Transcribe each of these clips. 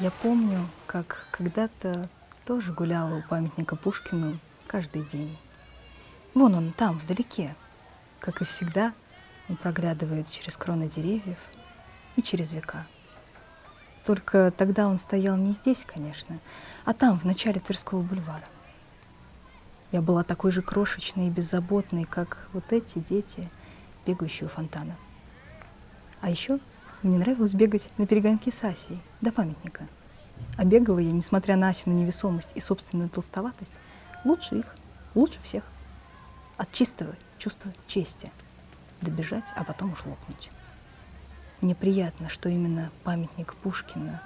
Я помню, как когда-то тоже гуляла у памятника Пушкину каждый день. Вон он там, вдалеке. Как и всегда, он проглядывает через кроны деревьев и через века. Только тогда он стоял не здесь, конечно, а там, в начале Тверского бульвара. Я была такой же крошечной и беззаботной, как вот эти дети, бегающие у фонтана. А еще мне нравилось бегать на перегонки с Асей до памятника. А бегала я, несмотря на Асину невесомость и собственную толстоватость, лучше их, лучше всех. От чистого чувства чести. Добежать, а потом уж лопнуть. Мне приятно, что именно памятник Пушкина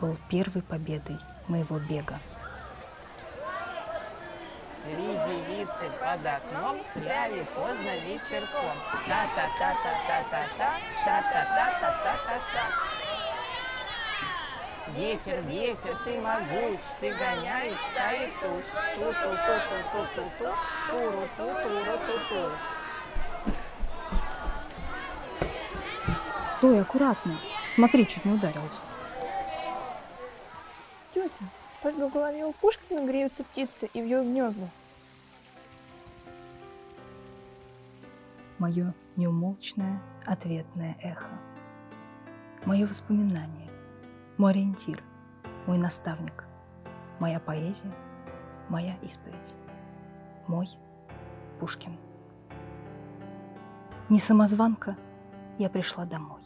был первой победой моего бега. Девицы под окном гуляли поздно вечерком. Та-та-та-та-та-та-та, та-та-та-та-та-та-та. Ветер, ветер, ты могуч, ты гоняешь стаи туч. Ту-ту-ту-ту-ту-ту-ту, туру-ту-туру-ту-ту. Стой, аккуратно. Смотри, чуть не ударился. Тетя, только в голове у Пушкина греются птицы и вьют гнезда. Мое неумолчное ответное эхо. Мое воспоминание, мой ориентир, мой наставник, моя поэзия, моя исповедь, мой Пушкин. Не самозванка, я пришла домой.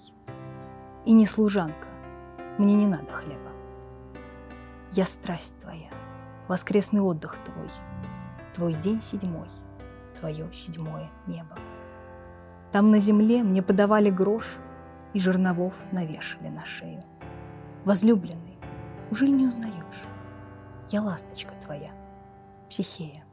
И не служанка, мне не надо хлеба. Я страсть твоя, воскресный отдых твой, твой день седьмой, твое седьмое небо. Там на земле мне подавали грош и жерновов навешали на шею. Возлюбленный, уже не узнаешь? Я ласточка твоя, психея.